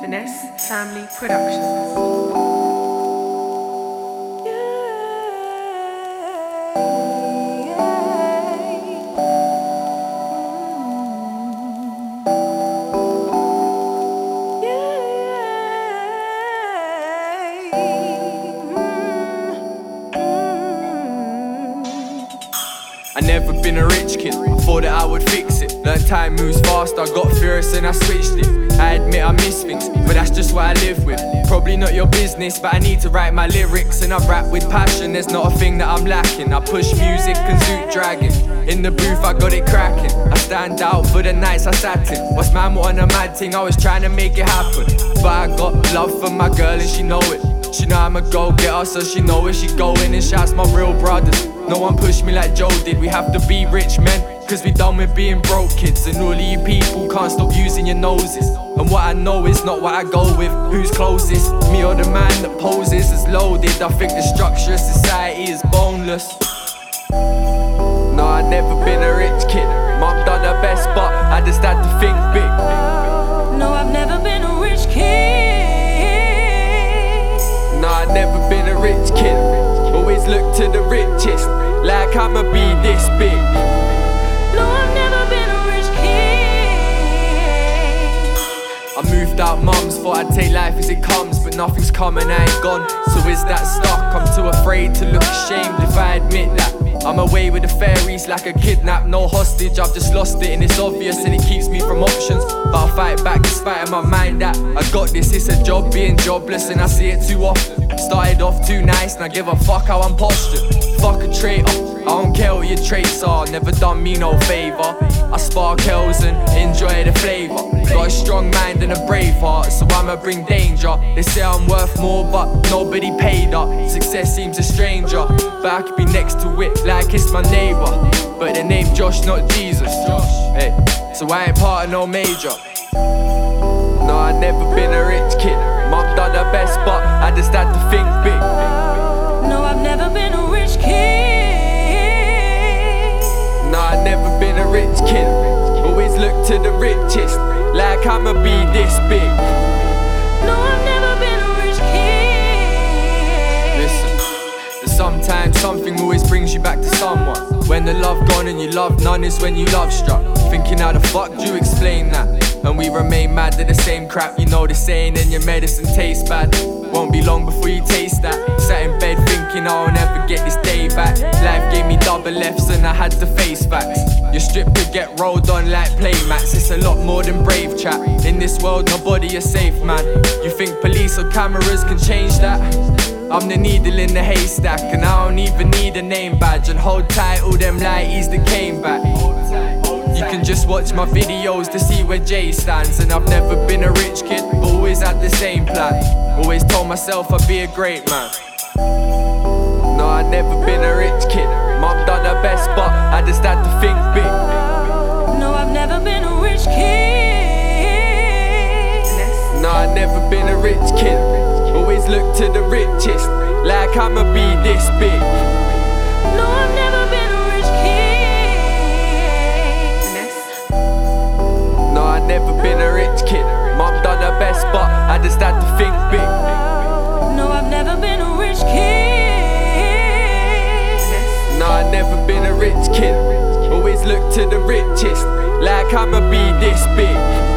Finesse. Family Productions. I never been a rich kid, I thought that I would fix it. Learn time moves fast, I got furious and I switched it. I admit I miss things, but that's just what I live with. Probably not your business, but I need to write my lyrics and I rap with passion. There's not a thing that I'm lacking. I push music and zoot dragon. In the booth, I got it cracking. I stand out for the nights I sat in. What's man what on a mad thing? I was trying to make it happen, but I got love for my girl and she know it. She know I'm a go getter, so she know where she going and shouts my real brothers. No one pushed me like Joe did. We have to be rich men, cause we done with being broke kids. And all of you people can't stop using your noses. And what I know is not what I go with. Who's closest? Me or the man that poses is loaded. I think the structure of society is boneless. No, I never been a rich kid. Mom done her best, but I just rich kid. Always look to the richest, like I'ma be this big. No, I've never been a rich kid. I moved out mums, thought I'd take life as it comes, but nothing's coming, I ain't gone. So is that stuck? I'm too afraid to look ashamed if I admit that. I'm away with the fairies like a kidnap, no hostage. I've just lost it, and it's obvious, and it keeps me from options. But I'll fight back despite in my mind that I got this. It's a job being jobless, and I see it too often. Started off too nice, I give a fuck how I'm postured. Fuck a traitor. I don't care what your traits are, never done me no favor. I spark hills and enjoy the flavor. Got a strong mind and a brave heart, so I'ma bring danger. They say I'm worth more, but nobody paid up. Success seems a stranger, but I could be next to it like it's my neighbor. But the name Josh, not Jesus. Hey, so I ain't part of no major. No, I've never been a rich kid. Mom done her best, but I just had to think big. No, I've never been a rich kid. No, I've never been a rich kid. Always look to the richest, like I'ma be this big. No, I've never been a rich kid. Listen, sometimes something always brings you back to someone. When the love gone and you love none is when you love struck. Thinking how the fuck do you explain that? And we remain mad at the same crap, you know the saying, and your medicine tastes bad. Won't be long before you taste that. Sat in bed thinking oh, I'll never get this day back. Life gave me double lefts and I had to face facts. Your strip could get rolled on like playmats. It's a lot more than brave chat. In this world, nobody is safe, man. You think police or cameras can change that? I'm the needle in the haystack, and I don't even need a name badge. And hold tight, all them lighties that came watch my videos to see where Jay stands. And I've never been a rich kid, but always had the same plan. Always told myself I'd be a great man. No, I never been a rich kid. Mom done her best, but I just had to think big. No, I've never been a rich kid. No, I've never been a rich kid. Always look to the richest, like I'ma be this big. No, I've never rich kid. Always look to the richest, like I'ma be this big.